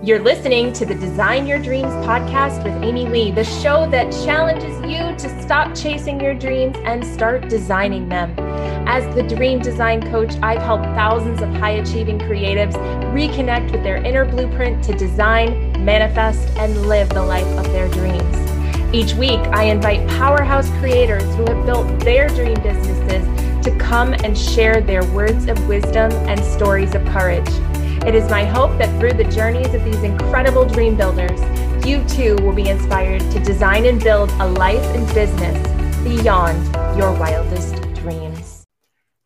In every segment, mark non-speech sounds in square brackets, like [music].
You're listening to the Design Your Dreams podcast with Amy Lee, the show that challenges you to stop chasing your dreams and start designing them. As the dream design coach, I've helped thousands of high achieving creatives reconnect with their inner blueprint to design, manifest, and live the life of their dreams. Each week, I invite powerhouse creators who have built their dream businesses to come and share their words of wisdom and stories of courage. It is my hope that through the journeys of these incredible dream builders, you too will be inspired to design and build a life and business beyond your wildest dreams.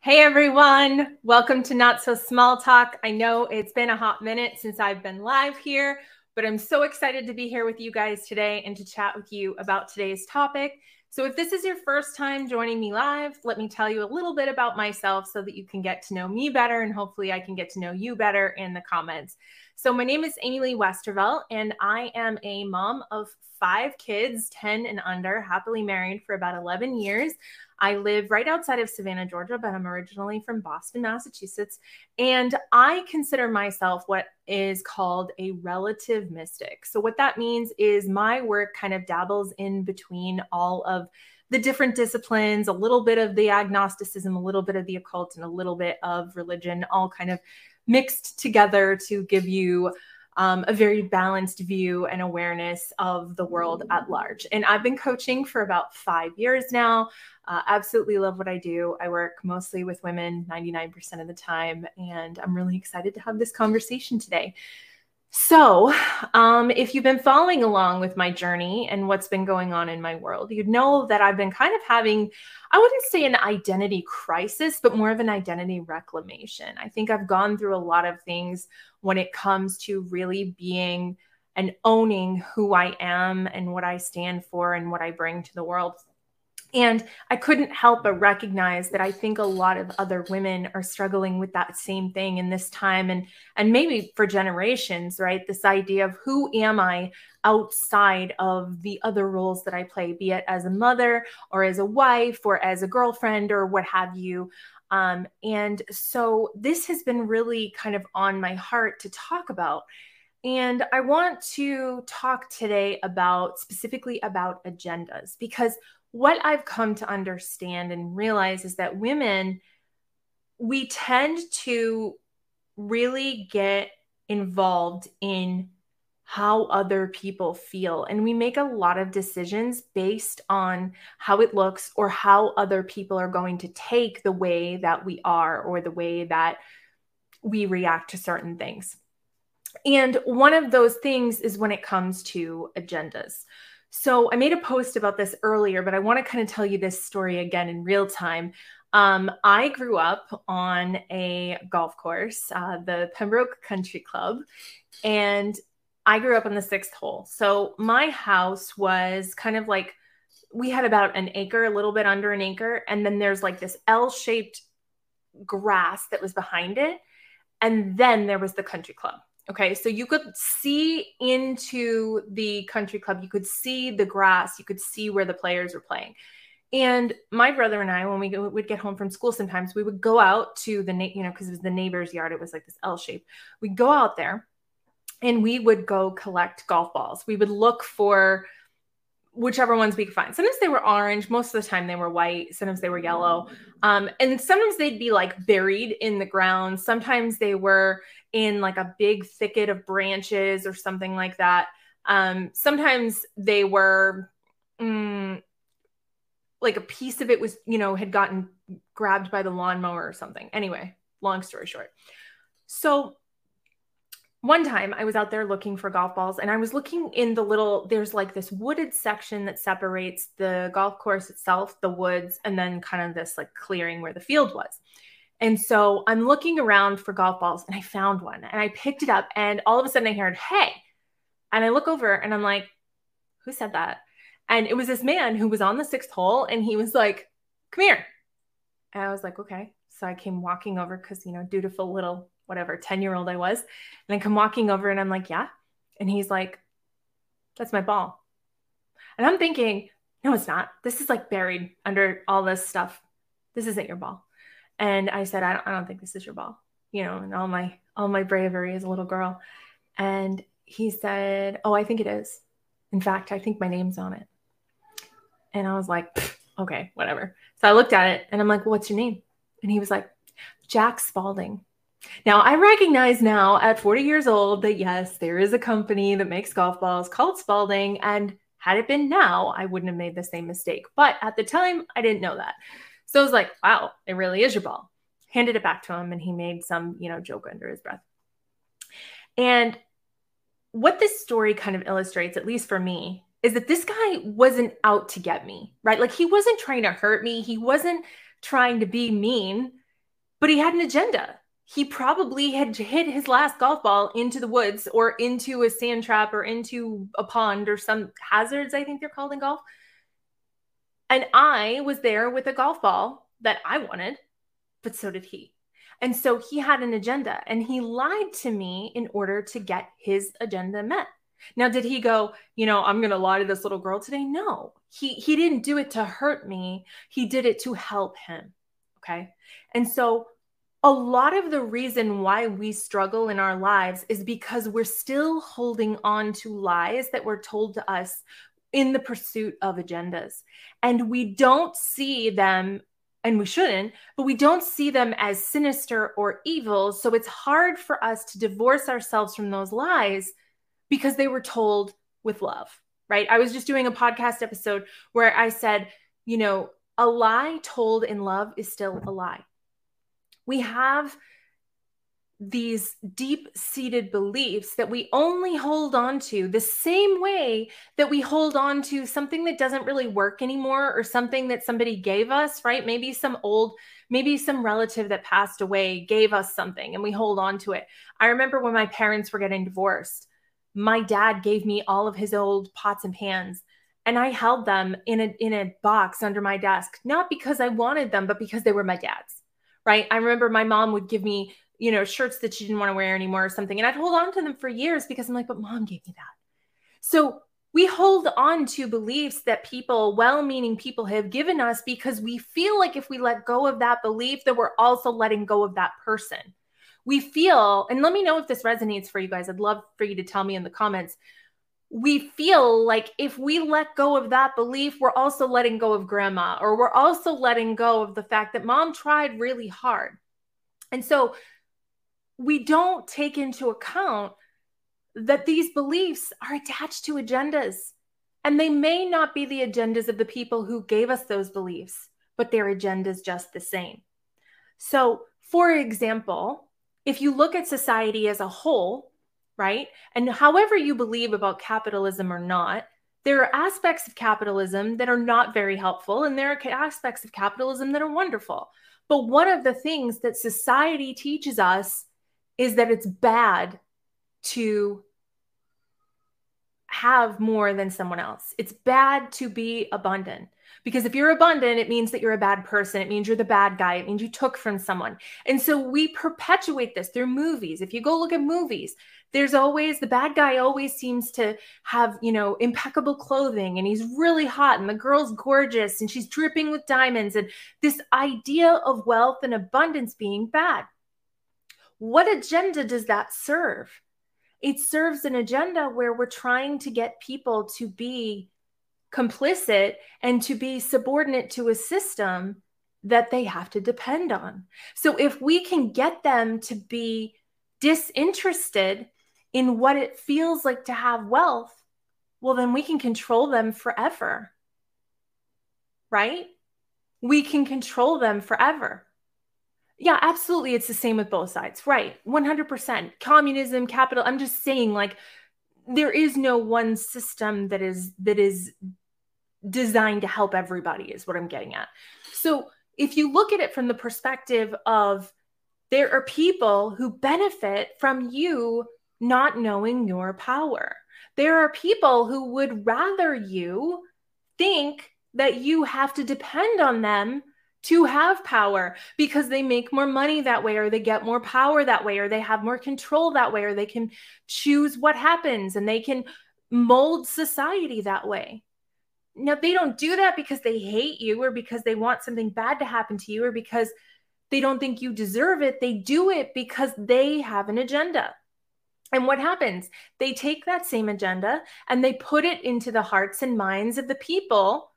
Hey everyone, welcome to Not So Small Talk. I know it's been a hot minute since I've been live here, but I'm so excited to be here with you guys today and to chat with you about today's topic. So, if this is your first time joining me live, let me tell you a little bit about myself so that you can get to know me better and hopefully I can get to know you better in the comments. So, my name is Amy Lee Westervelt, and I am a mom of five kids, 10 and under, happily married for about 11 years. I live right outside of Savannah, Georgia, but I'm originally from Boston, Massachusetts. And I consider myself what is called a relative mystic. So, what that means is my work kind of dabbles in between all of the different disciplines, a little bit of the agnosticism, a little bit of the occult, and a little bit of religion, all kind of mixed together to give you um, a very balanced view and awareness of the world at large. And I've been coaching for about five years now. Uh, absolutely love what I do. I work mostly with women 99% of the time, and I'm really excited to have this conversation today. So, um, if you've been following along with my journey and what's been going on in my world, you'd know that I've been kind of having, I wouldn't say an identity crisis, but more of an identity reclamation. I think I've gone through a lot of things when it comes to really being and owning who I am and what I stand for and what I bring to the world. And I couldn't help but recognize that I think a lot of other women are struggling with that same thing in this time and and maybe for generations, right? This idea of who am I outside of the other roles that I play, be it as a mother or as a wife or as a girlfriend or what have you. Um, and so this has been really kind of on my heart to talk about. And I want to talk today about specifically about agendas because what I've come to understand and realize is that women, we tend to really get involved in how other people feel. And we make a lot of decisions based on how it looks or how other people are going to take the way that we are or the way that we react to certain things. And one of those things is when it comes to agendas. So I made a post about this earlier, but I want to kind of tell you this story again in real time. Um, I grew up on a golf course, uh, the Pembroke Country Club, and I grew up on the sixth hole. So my house was kind of like we had about an acre, a little bit under an acre, and then there's like this L shaped grass that was behind it. And then there was the country club. Okay, so you could see into the country club, you could see the grass, you could see where the players were playing. And my brother and I, when we would get home from school, sometimes we would go out to the, you know, because it was the neighbor's yard, it was like this L shape. We'd go out there and we would go collect golf balls. We would look for whichever ones we could find. Sometimes they were orange, most of the time they were white, sometimes they were yellow. Um, and sometimes they'd be like buried in the ground. Sometimes they were in like a big thicket of branches or something like that. Um, sometimes they were mm, like a piece of it was, you know, had gotten grabbed by the lawnmower or something. Anyway, long story short. So one time I was out there looking for golf balls and I was looking in the little, there's like this wooded section that separates the golf course itself, the woods, and then kind of this like clearing where the field was. And so I'm looking around for golf balls and I found one and I picked it up and all of a sudden I heard, hey. And I look over and I'm like, who said that? And it was this man who was on the sixth hole and he was like, come here. And I was like, okay. So I came walking over because, you know, dutiful little whatever 10 year old I was. And I come walking over and I'm like, yeah. And he's like, that's my ball. And I'm thinking, no, it's not. This is like buried under all this stuff. This isn't your ball. And I said, I don't, I don't think this is your ball, you know, and all my, all my bravery as a little girl. And he said, Oh, I think it is. In fact, I think my name's on it. And I was like, [laughs] Okay, whatever. So I looked at it and I'm like, well, What's your name? And he was like, Jack Spalding. Now, I recognize now at 40 years old that yes, there is a company that makes golf balls called Spalding. And had it been now, I wouldn't have made the same mistake. But at the time, I didn't know that. So I was like, wow, it really is your ball. Handed it back to him and he made some, you know, joke under his breath. And what this story kind of illustrates, at least for me, is that this guy wasn't out to get me, right? Like he wasn't trying to hurt me. He wasn't trying to be mean, but he had an agenda. He probably had hit his last golf ball into the woods or into a sand trap or into a pond or some hazards, I think they're called in golf. And I was there with a golf ball that I wanted, but so did he. And so he had an agenda and he lied to me in order to get his agenda met. Now, did he go, you know, I'm going to lie to this little girl today? No, he, he didn't do it to hurt me. He did it to help him. Okay. And so a lot of the reason why we struggle in our lives is because we're still holding on to lies that were told to us in the pursuit of agendas. And we don't see them and we shouldn't, but we don't see them as sinister or evil. So it's hard for us to divorce ourselves from those lies because they were told with love, right? I was just doing a podcast episode where I said, you know, a lie told in love is still a lie. We have these deep seated beliefs that we only hold on to the same way that we hold on to something that doesn't really work anymore or something that somebody gave us, right? Maybe some old, maybe some relative that passed away gave us something and we hold on to it. I remember when my parents were getting divorced, my dad gave me all of his old pots and pans and I held them in a in a box under my desk, not because I wanted them, but because they were my dad's. Right? I remember my mom would give me you know, shirts that she didn't want to wear anymore or something. And I'd hold on to them for years because I'm like, but mom gave me that. So we hold on to beliefs that people, well meaning people, have given us because we feel like if we let go of that belief, that we're also letting go of that person. We feel, and let me know if this resonates for you guys. I'd love for you to tell me in the comments. We feel like if we let go of that belief, we're also letting go of grandma, or we're also letting go of the fact that mom tried really hard. And so we don't take into account that these beliefs are attached to agendas. And they may not be the agendas of the people who gave us those beliefs, but their agendas just the same. So, for example, if you look at society as a whole, right, and however you believe about capitalism or not, there are aspects of capitalism that are not very helpful, and there are aspects of capitalism that are wonderful. But one of the things that society teaches us is that it's bad to have more than someone else. It's bad to be abundant because if you're abundant, it means that you're a bad person. It means you're the bad guy. It means you took from someone. And so we perpetuate this through movies. If you go look at movies, there's always the bad guy always seems to have, you know, impeccable clothing and he's really hot and the girl's gorgeous and she's dripping with diamonds and this idea of wealth and abundance being bad. What agenda does that serve? It serves an agenda where we're trying to get people to be complicit and to be subordinate to a system that they have to depend on. So if we can get them to be disinterested in what it feels like to have wealth, well, then we can control them forever. Right? We can control them forever. Yeah, absolutely. It's the same with both sides. Right. 100%. Communism, capital. I'm just saying like there is no one system that is that is designed to help everybody is what I'm getting at. So, if you look at it from the perspective of there are people who benefit from you not knowing your power. There are people who would rather you think that you have to depend on them to have power because they make more money that way or they get more power that way or they have more control that way or they can choose what happens and they can mold society that way. Now, they don't do that because they hate you or because they want something bad to happen to you or because they don't think you deserve it. They do it because they have an agenda. And what happens? They take that same agenda and they put it into the hearts and minds of the people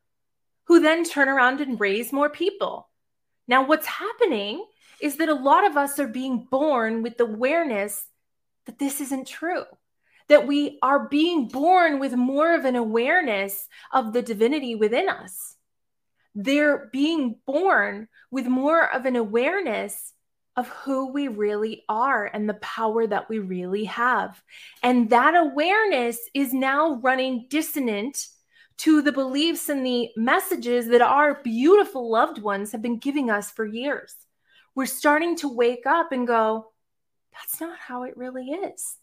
who then turn around and raise more people. Now, what's happening is that a lot of us are being born with the awareness that this isn't true, that we are being born with more of an awareness of the divinity within us. They're being born with more of an awareness of who we really are and the power that we really have. And that awareness is now running dissonant to the beliefs and the messages that our beautiful loved ones have been giving us for years. We're starting to wake up and go, that's not how it really is.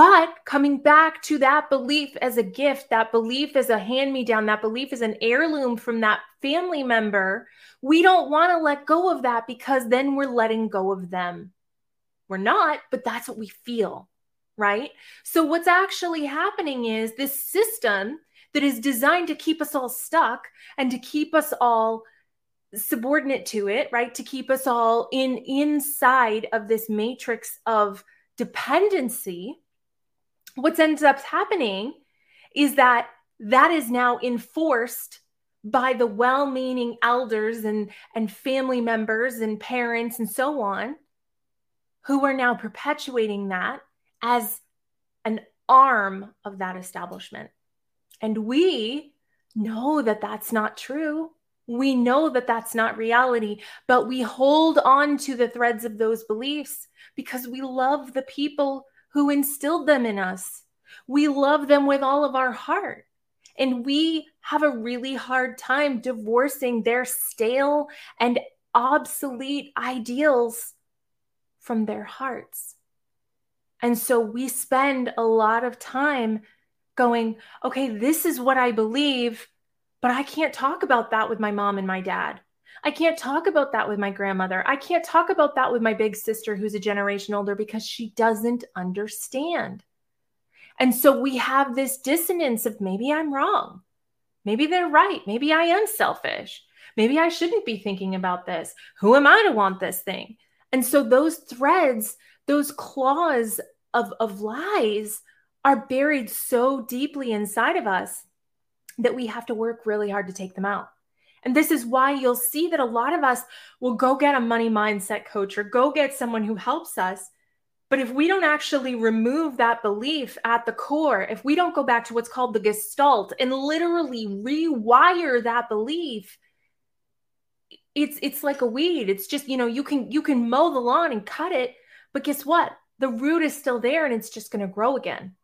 But coming back to that belief as a gift, that belief as a hand me down, that belief as an heirloom from that family member, we don't want to let go of that because then we're letting go of them. We're not, but that's what we feel, right? So, what's actually happening is this system that is designed to keep us all stuck and to keep us all subordinate to it right to keep us all in inside of this matrix of dependency what ends up happening is that that is now enforced by the well-meaning elders and and family members and parents and so on who are now perpetuating that as an arm of that establishment and we know that that's not true. We know that that's not reality, but we hold on to the threads of those beliefs because we love the people who instilled them in us. We love them with all of our heart. And we have a really hard time divorcing their stale and obsolete ideals from their hearts. And so we spend a lot of time going, okay, this is what I believe, but I can't talk about that with my mom and my dad. I can't talk about that with my grandmother. I can't talk about that with my big sister who's a generation older because she doesn't understand. And so we have this dissonance of maybe I'm wrong. Maybe they're right. Maybe I am selfish. Maybe I shouldn't be thinking about this. Who am I to want this thing? And so those threads, those claws of, of lies are buried so deeply inside of us that we have to work really hard to take them out. And this is why you'll see that a lot of us will go get a money mindset coach or go get someone who helps us. But if we don't actually remove that belief at the core, if we don't go back to what's called the gestalt and literally rewire that belief, it's it's like a weed. It's just, you know, you can you can mow the lawn and cut it, but guess what? The root is still there and it's just going to grow again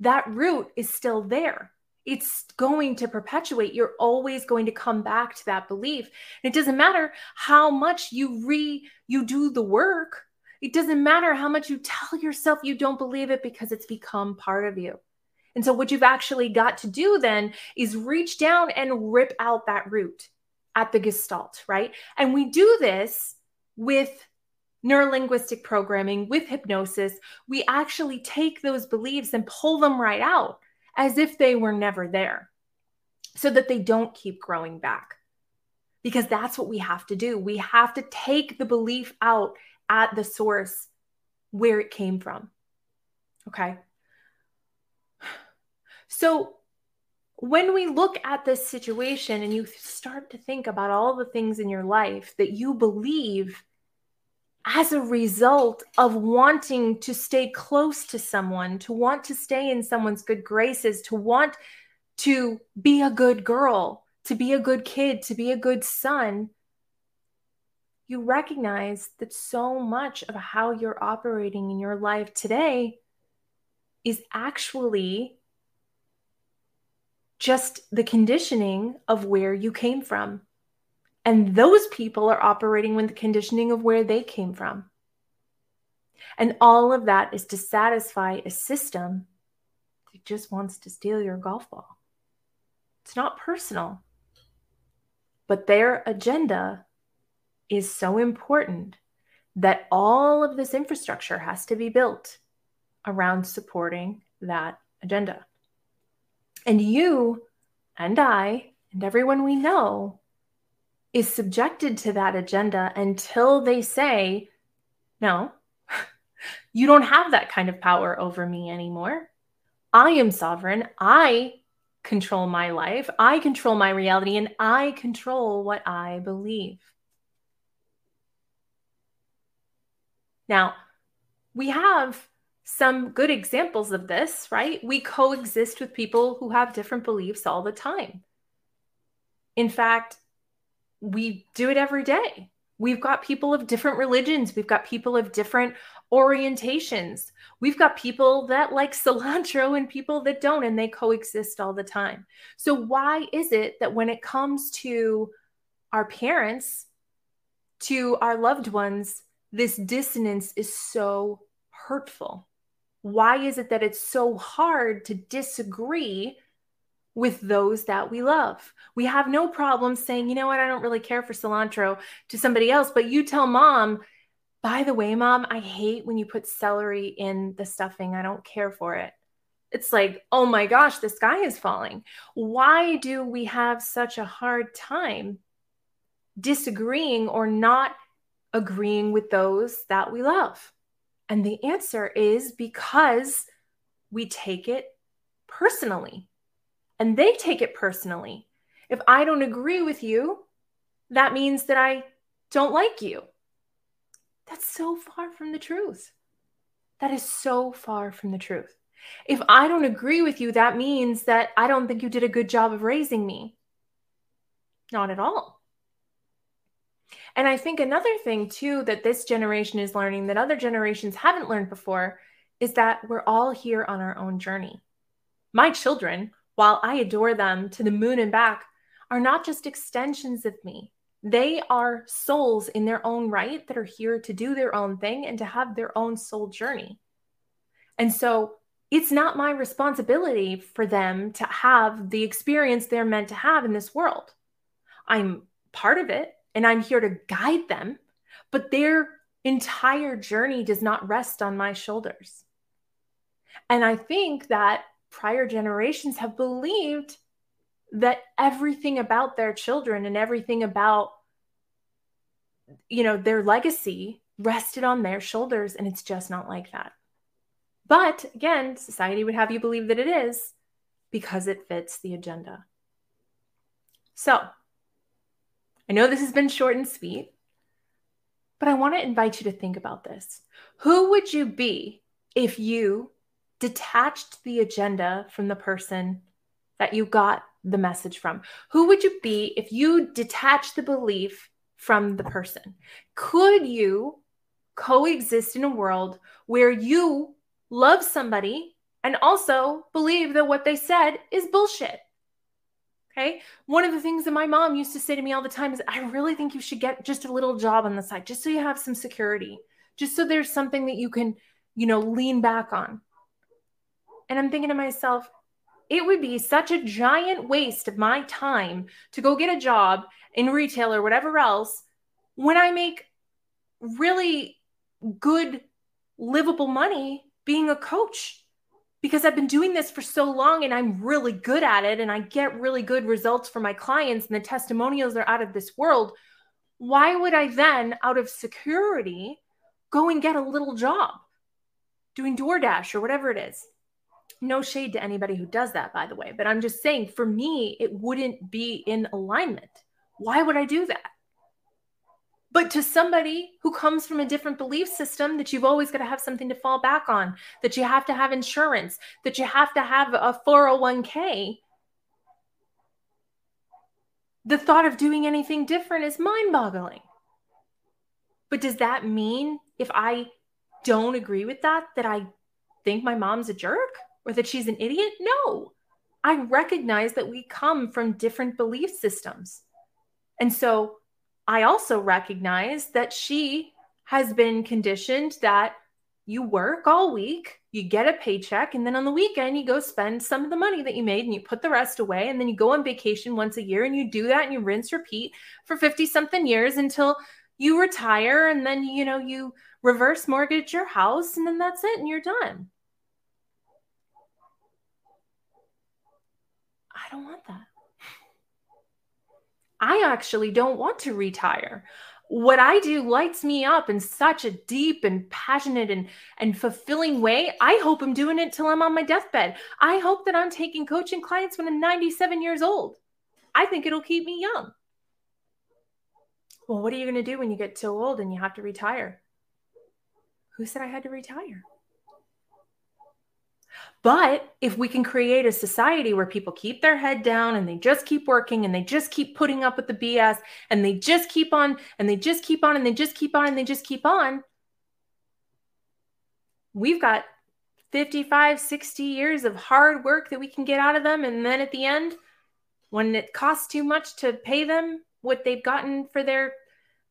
that root is still there. It's going to perpetuate. You're always going to come back to that belief. And it doesn't matter how much you re you do the work. It doesn't matter how much you tell yourself you don't believe it because it's become part of you. And so what you've actually got to do then is reach down and rip out that root at the gestalt, right? And we do this with neurolinguistic programming, with hypnosis, we actually take those beliefs and pull them right out as if they were never there so that they don't keep growing back. Because that's what we have to do. We have to take the belief out at the source where it came from. Okay. So, when we look at this situation and you start to think about all the things in your life that you believe as a result of wanting to stay close to someone, to want to stay in someone's good graces, to want to be a good girl, to be a good kid, to be a good son, you recognize that so much of how you're operating in your life today is actually just the conditioning of where you came from. And those people are operating with the conditioning of where they came from. And all of that is to satisfy a system that just wants to steal your golf ball. It's not personal, but their agenda is so important that all of this infrastructure has to be built around supporting that agenda. And you and I and everyone we know is subjected to that agenda until they say, no, [laughs] You don't have that kind of power over me anymore. I am sovereign. I control my life. I control my reality and I control what I believe. Now, we have some good examples of this, right? We coexist with people who have different beliefs all the time. In fact, we do it every day. We've got people of different religions. We've got people of different orientations. We've got people that like [laughs] cilantro and people that don't, and they coexist all the time. So, why is it that when it comes to our parents, to our loved ones, this dissonance is so hurtful? Why is it that it's so hard to disagree with those that we love. We have no problem saying, you know what, I don't really care for cilantro to somebody else, but you tell mom, by the way, mom, I hate when you put celery in the stuffing. I don't care for it. It's like, oh my gosh, the sky is falling. Why do we have such a hard time disagreeing or not agreeing with those that we love? And the answer is because we take it personally and they take it personally. If I don't agree with you, that means that I don't like you. That's so far from the truth. That is so far from the truth. If I don't agree with you, that means that I don't think you did a good job of raising me. Not at all. And I think another thing, too, that this generation is learning that other generations haven't learned before is that we're all here on our own journey. My children while I adore them to the moon and back, are not just extensions of me. They are souls in their own right that are here to do their own thing and to have their own soul journey. And so it's not my responsibility for them to have the experience they're meant to have in this world. I'm part of it and I'm here to guide them, but their entire journey does not rest on my shoulders. And I think that prior generations have believed that everything about their children and everything about you know their legacy rested on their shoulders and it's just not like that. But again society would have you believe that it is because it fits the agenda. So i know this has been short and sweet but i want to invite you to think about this. Who would you be if you detached the agenda from the person that you got the message from? Who would you be if you detached the belief from the person? Could you coexist in a world where you love somebody and also believe that what they said is bullshit? Okay. One of the things that my mom used to say to me all the time is, I really think you should get just a little job on the side, just so you have some security, just so there's something that you can, you know, lean back on. And I'm thinking to myself, it would be such a giant waste of my time to go get a job in retail or whatever else when I make really good, livable money being a coach because I've been doing this for so long and I'm really good at it and I get really good results for my clients and the testimonials are out of this world. Why would I then, out of security, go and get a little job doing DoorDash or whatever it is? No shade to anybody who does that, by the way, but I'm just saying for me, it wouldn't be in alignment. Why would I do that? But to somebody who comes from a different belief system, that you've always got to have something to fall back on, that you have to have insurance, that you have to have a 401k, the thought of doing anything different is mind boggling. But does that mean if I don't agree with that, that I think my mom's a jerk? Or that she's an idiot. No, I recognize that we come from different belief systems. And so I also recognize that she has been conditioned that you work all week, you get a paycheck, and then on the weekend, you go spend some of the money that you made and you put the rest away. And then you go on vacation once a year and you do that and you rinse, repeat for 50 something years until you retire. And then, you know, you reverse mortgage your house and then that's it and you're done. I don't want that. I actually don't want to retire. what I do lights me up in such a deep and passionate and, and fulfilling way. I hope I'm doing it till I'm on my deathbed. I hope that I'm taking coaching clients when I'm 97 years old. I think it'll keep me young. Well, what are you going to do when you get too old and you have to retire? Who said I had to retire? But if we can create a society where people keep their head down and they just keep working and they just keep putting up with the BS and they just keep on and they just keep on and they just keep on and they just keep on, we've got 55, 60 years of hard work that we can get out of them. And then at the end, when it costs too much to pay them what they've gotten for their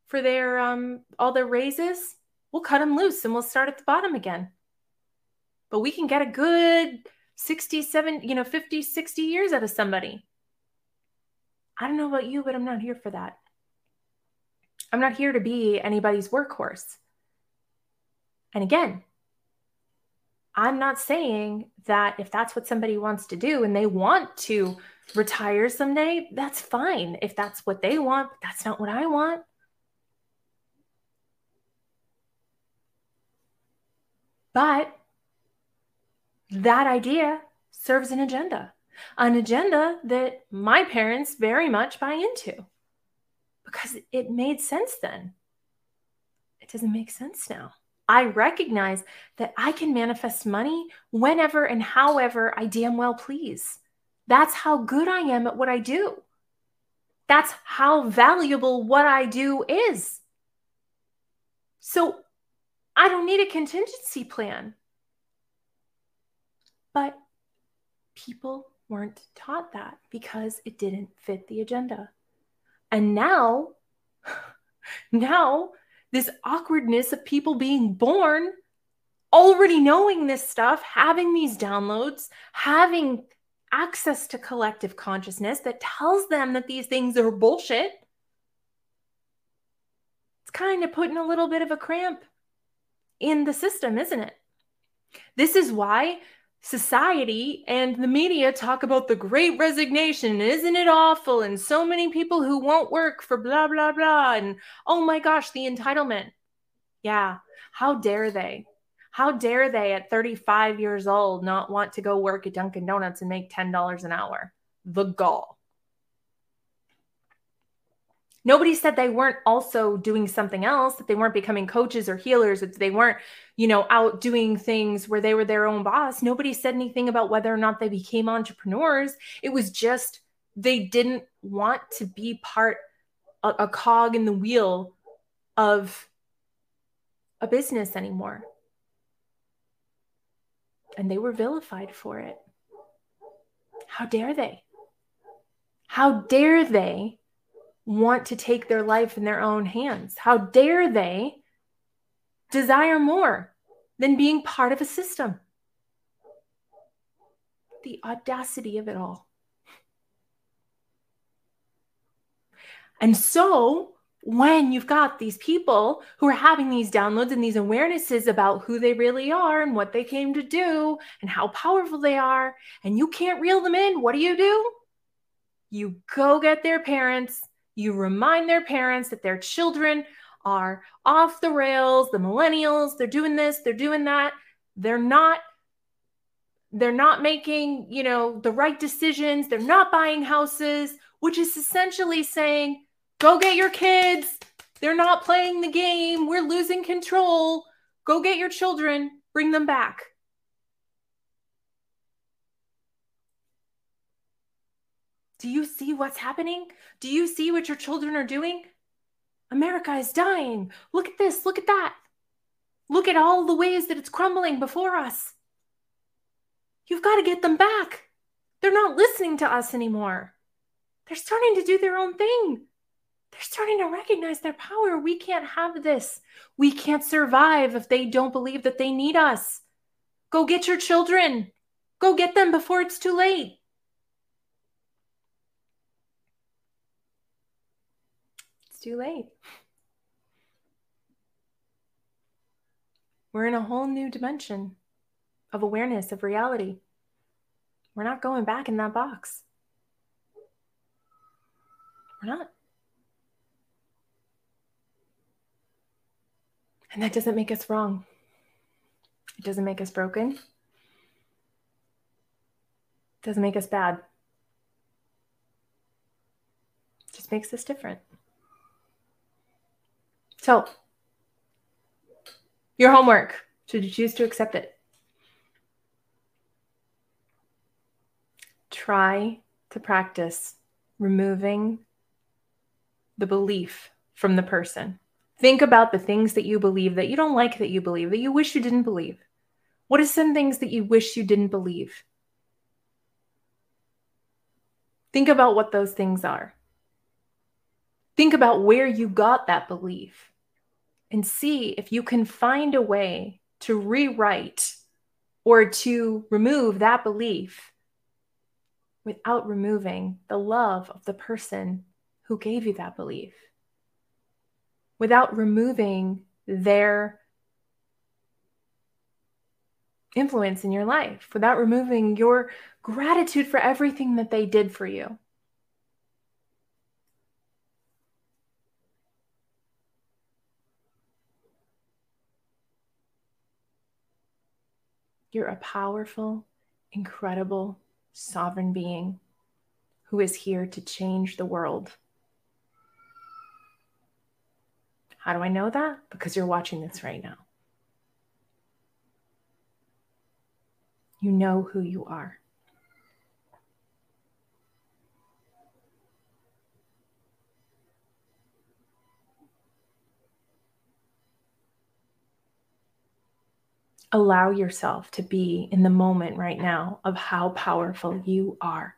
for their um all their raises, we'll cut them loose and we'll start at the bottom again but we can get a good 67, you know, 50, 60 years out of somebody. I don't know about you, but I'm not here for that. I'm not here to be anybody's workhorse. And again, I'm not saying that if that's what somebody wants to do and they want to retire someday, that's fine. If that's what they want, that's not what I want. But that idea serves an agenda, an agenda that my parents very much buy into because it made sense then. It doesn't make sense now. I recognize that I can manifest money whenever and however I damn well please. That's how good I am at what I do. That's how valuable what I do is. So I don't need a contingency plan. But people weren't taught that because it didn't fit the agenda. And now, [laughs] now, this awkwardness of people being born already knowing this stuff, having these downloads, having access to collective consciousness that tells them that these things are bullshit. It's kind of putting a little bit of a cramp in the system, isn't it? This is why society and the media talk about the great resignation. Isn't it awful? And so many people who won't work for blah, blah, blah. And oh my gosh, the entitlement. Yeah. How dare they? How dare they at 35 years old not want to go work at Dunkin' Donuts and make $10 an hour? The gall. Nobody said they weren't also doing something else, that they weren't becoming coaches or healers, that they weren't, you know, out doing things where they were their own boss. Nobody said anything about whether or not they became entrepreneurs. It was just they didn't want to be part a, a cog in the wheel of a business anymore. And they were vilified for it. How dare they? How dare they want to take their life in their own hands? How dare they desire more than being part of a system? The audacity of it all. And so, when you've got these people who are having these downloads and these awarenesses about who they really are and what they came to do and how powerful they are, and you can't reel them in, what do you do? You go get their parents you remind their parents that their children are off the rails, the millennials, they're doing this, they're doing that. They're not they're not making, you know, the right decisions, they're not buying houses, which is essentially saying, "Go get your kids. They're not playing the game. We're losing control. Go get your children, bring them back." Do you see what's happening? Do you see what your children are doing? America is dying. Look at this. Look at that. Look at all the ways that it's crumbling before us. You've got to get them back. They're not listening to us anymore. They're starting to do their own thing. They're starting to recognize their power. We can't have this. We can't survive if they don't believe that they need us. Go get your children. Go get them before it's too late. Too late. We're in a whole new dimension of awareness, of reality. We're not going back in that box. We're not. And that doesn't make us wrong. It doesn't make us broken. It doesn't make us bad. It just makes us different. So, your homework, should you choose to accept it, try to practice removing the belief from the person. Think about the things that you believe that you don't like that you believe, that you wish you didn't believe. What are some things that you wish you didn't believe? Think about what those things are. Think about where you got that belief and see if you can find a way to rewrite or to remove that belief without removing the love of the person who gave you that belief, without removing their influence in your life, without removing your gratitude for everything that they did for you. You're a powerful, incredible, sovereign being who is here to change the world. How do I know that? Because you're watching this right now. You know who you are. Allow yourself to be in the moment right now of how powerful you are.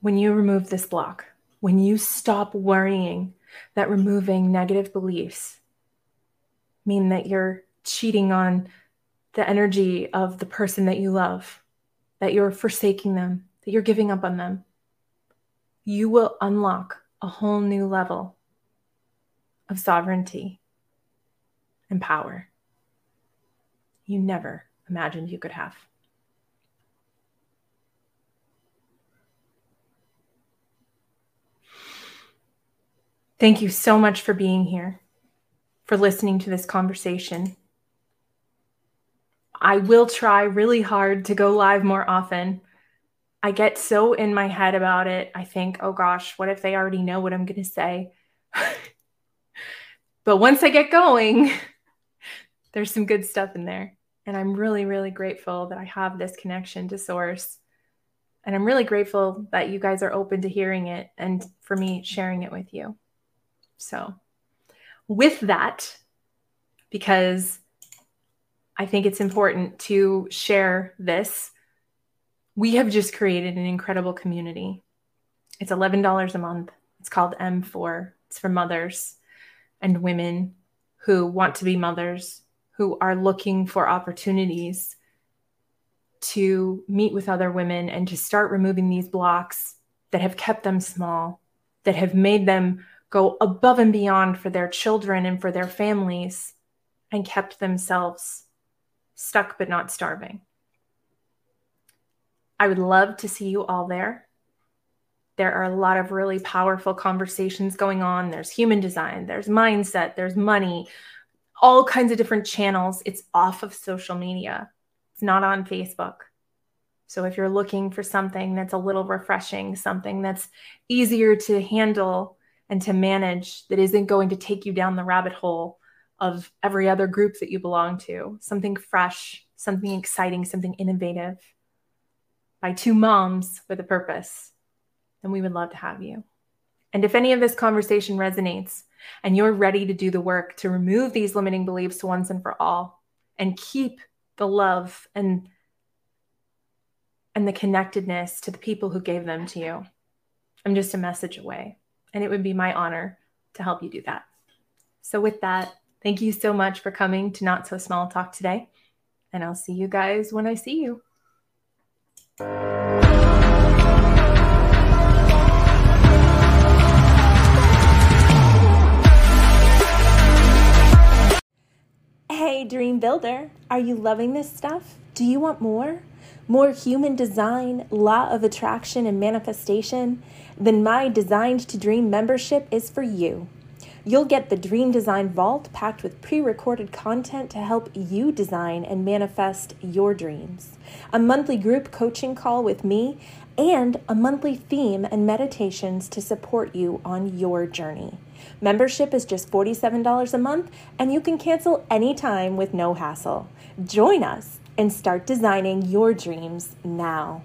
When you remove this block, when you stop worrying that removing negative beliefs mean that you're cheating on the energy of the person that you love, that you're forsaking them, that you're giving up on them, you will unlock a whole new level of sovereignty and power you never imagined you could have. Thank you so much for being here, for listening to this conversation. I will try really hard to go live more often. I get so in my head about it. I think, oh gosh, what if they already know what I'm going to say? [laughs] But once I get going, [laughs] there's some good stuff in there. And I'm really, really grateful that I have this connection to Source. And I'm really grateful that you guys are open to hearing it and for me sharing it with you. So, with that, because I think it's important to share this, we have just created an incredible community. It's $11 a month. It's called M4, it's for mothers and women who want to be mothers, who are looking for opportunities to meet with other women and to start removing these blocks that have kept them small, that have made them go above and beyond for their children and for their families and kept themselves stuck but not starving. I would love to see you all there. There are a lot of really powerful conversations going on. There's human design, there's mindset, there's money, all kinds of different channels. It's off of social media, it's not on Facebook. So if you're looking for something that's a little refreshing, something that's easier to handle and to manage, that isn't going to take you down the rabbit hole of every other group that you belong to, something fresh, something exciting, something innovative by two moms with a purpose then we would love to have you. And if any of this conversation resonates and you're ready to do the work to remove these limiting beliefs once and for all and keep the love and and the connectedness to the people who gave them to you. I'm just a message away, and it would be my honor to help you do that. So with that, thank you so much for coming to Not So Small Talk today, and I'll see you guys when I see you. Hey, Dream Builder, are you loving this stuff? Do you want more? More human design, law of attraction, and manifestation? then my Designed to Dream membership is for you. You'll get the Dream Design Vault packed with pre recorded content to help you design and manifest your dreams, a monthly group coaching call with me, and a monthly theme and meditations to support you on your journey. Membership is just $47 a month, and you can cancel anytime with no hassle. Join us and start designing your dreams now.